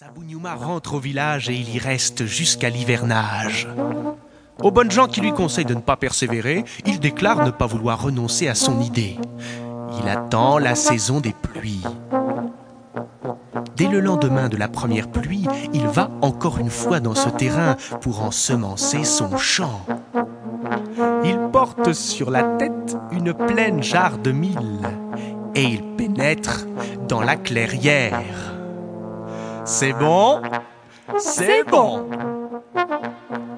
Sabouniouma rentre au village et il y reste jusqu'à l'hivernage. Aux bonnes gens qui lui conseillent de ne pas persévérer, il déclare ne pas vouloir renoncer à son idée. Il attend la saison des pluies. Dès le lendemain de la première pluie, il va encore une fois dans ce terrain pour ensemencer son champ. Il porte sur la tête une pleine jarre de mille et il pénètre dans la clairière. C'est bon? C'est bon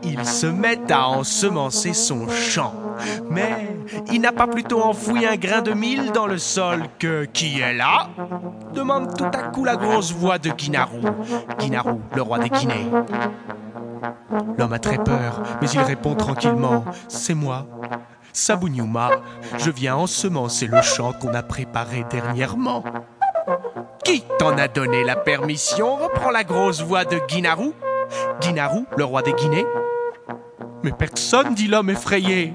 Il se met à ensemencer son champ. Mais il n'a pas plutôt enfoui un grain de mille dans le sol que qui est là? Demande tout à coup la grosse voix de Guinarou. Guinarou, le roi des Guinées. L'homme a très peur, mais il répond tranquillement C'est moi, Sabouniouma. Je viens ensemencer le champ qu'on a préparé dernièrement. Qui t'en a donné la permission? Reprend la grosse voix de Guinarou. Guinarou, le roi des Guinées. Mais personne, dit l'homme effrayé.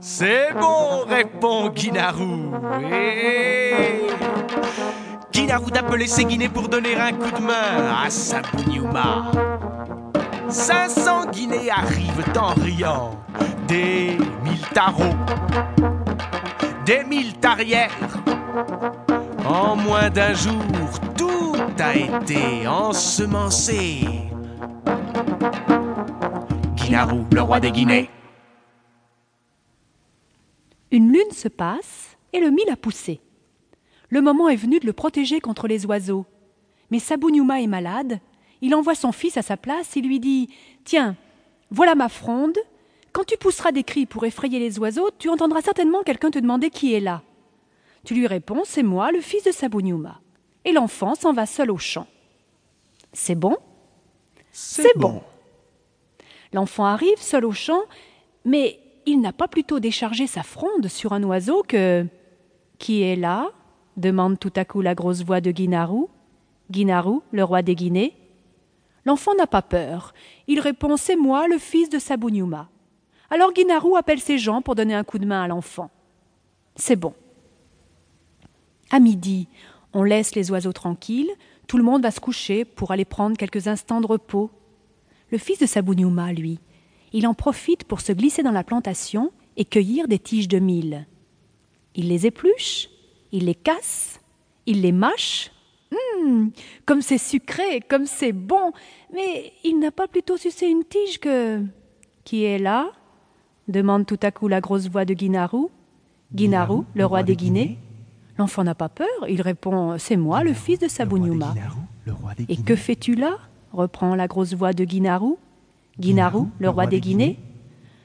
C'est bon, répond Guinarou. Eh Guinarou d'appeler ses Guinées pour donner un coup de main à Sabouniouma. 500 Guinées arrivent en riant, des mille tarots, des mille tarières. En moins d'un jour, tout a été ensemencé. Guinarou, le roi des Guinées. Une lune se passe et le mille a poussé. Le moment est venu de le protéger contre les oiseaux. Mais Sabouniouma est malade. Il envoie son fils à sa place et lui dit Tiens, voilà ma fronde. Quand tu pousseras des cris pour effrayer les oiseaux, tu entendras certainement quelqu'un te demander qui est là. Tu lui réponds C'est moi, le fils de Sabouniouma. Et l'enfant s'en va seul au champ. C'est bon? C'est bon. L'enfant arrive seul au champ, mais il n'a pas plutôt déchargé sa fronde sur un oiseau que. Qui est là? demande tout à coup la grosse voix de Guinarou. Guinarou, le roi des Guinées. L'enfant n'a pas peur. Il répond C'est moi, le fils de Sabouniouma. Alors Guinarou appelle ses gens pour donner un coup de main à l'enfant. C'est bon. À midi, on laisse les oiseaux tranquilles, tout le monde va se coucher pour aller prendre quelques instants de repos. Le fils de Sabouniouma, lui, il en profite pour se glisser dans la plantation et cueillir des tiges de mil. Il les épluche, il les casse, il les mâche. Hum, comme c'est sucré, comme c'est bon, mais il n'a pas plutôt sucé une tige que. Qui est là demande tout à coup la grosse voix de Guinarou. Guinarou, le roi des Guinées. L'enfant n'a pas peur, il répond C'est moi, le fils de Sabouniouma. Et que fais-tu là? reprend la grosse voix de Guinarou. Guinarou, le roi des Guinées.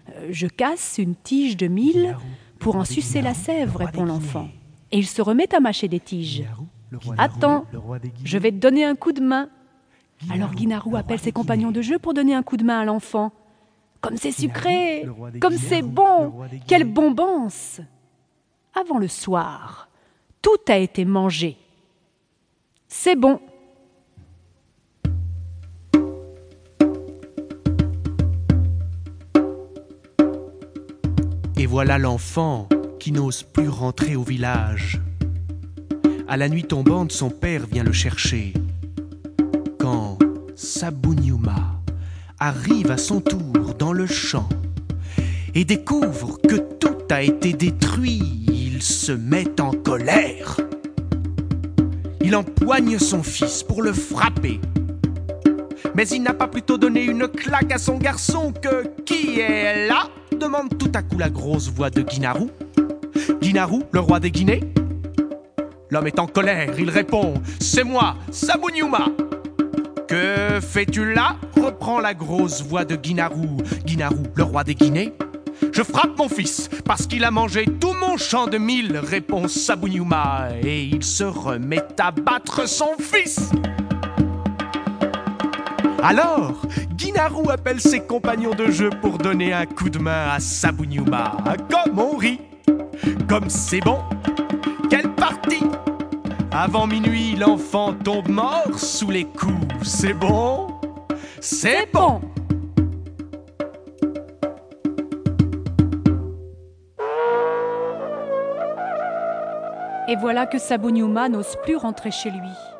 Euh, Je casse une tige de mille pour en sucer la sève, répond l'enfant. Et il se remet à mâcher des tiges. Attends, je vais te donner un coup de main. Alors Guinarou appelle ses compagnons de jeu pour donner un coup de main à l'enfant. Comme c'est sucré, comme c'est bon, quelle bombance Avant le soir, tout a été mangé. C'est bon. Et voilà l'enfant qui n'ose plus rentrer au village. À la nuit tombante, son père vient le chercher. Quand Sabouniouma arrive à son tour dans le champ et découvre que tout a été détruit, il se met en colère. Il empoigne son fils pour le frapper. Mais il n'a pas plutôt donné une claque à son garçon que qui est là? demande tout à coup la grosse voix de Guinarou. Guinarou, le roi des Guinées? L'homme est en colère, il répond C'est moi, Sabouniouma Que fais-tu là? reprend la grosse voix de Guinarou. Guinarou, le roi des Guinées? Je frappe mon fils parce qu'il a mangé tout mon champ de mille, répond Sabouniouma, et il se remet à battre son fils. Alors, Guinarou appelle ses compagnons de jeu pour donner un coup de main à Sabouniouma. Comme on rit, comme c'est bon, quelle partie? Avant minuit, l'enfant tombe mort sous les coups. C'est bon? C'est bon Et voilà que Sabouniouma n'ose plus rentrer chez lui.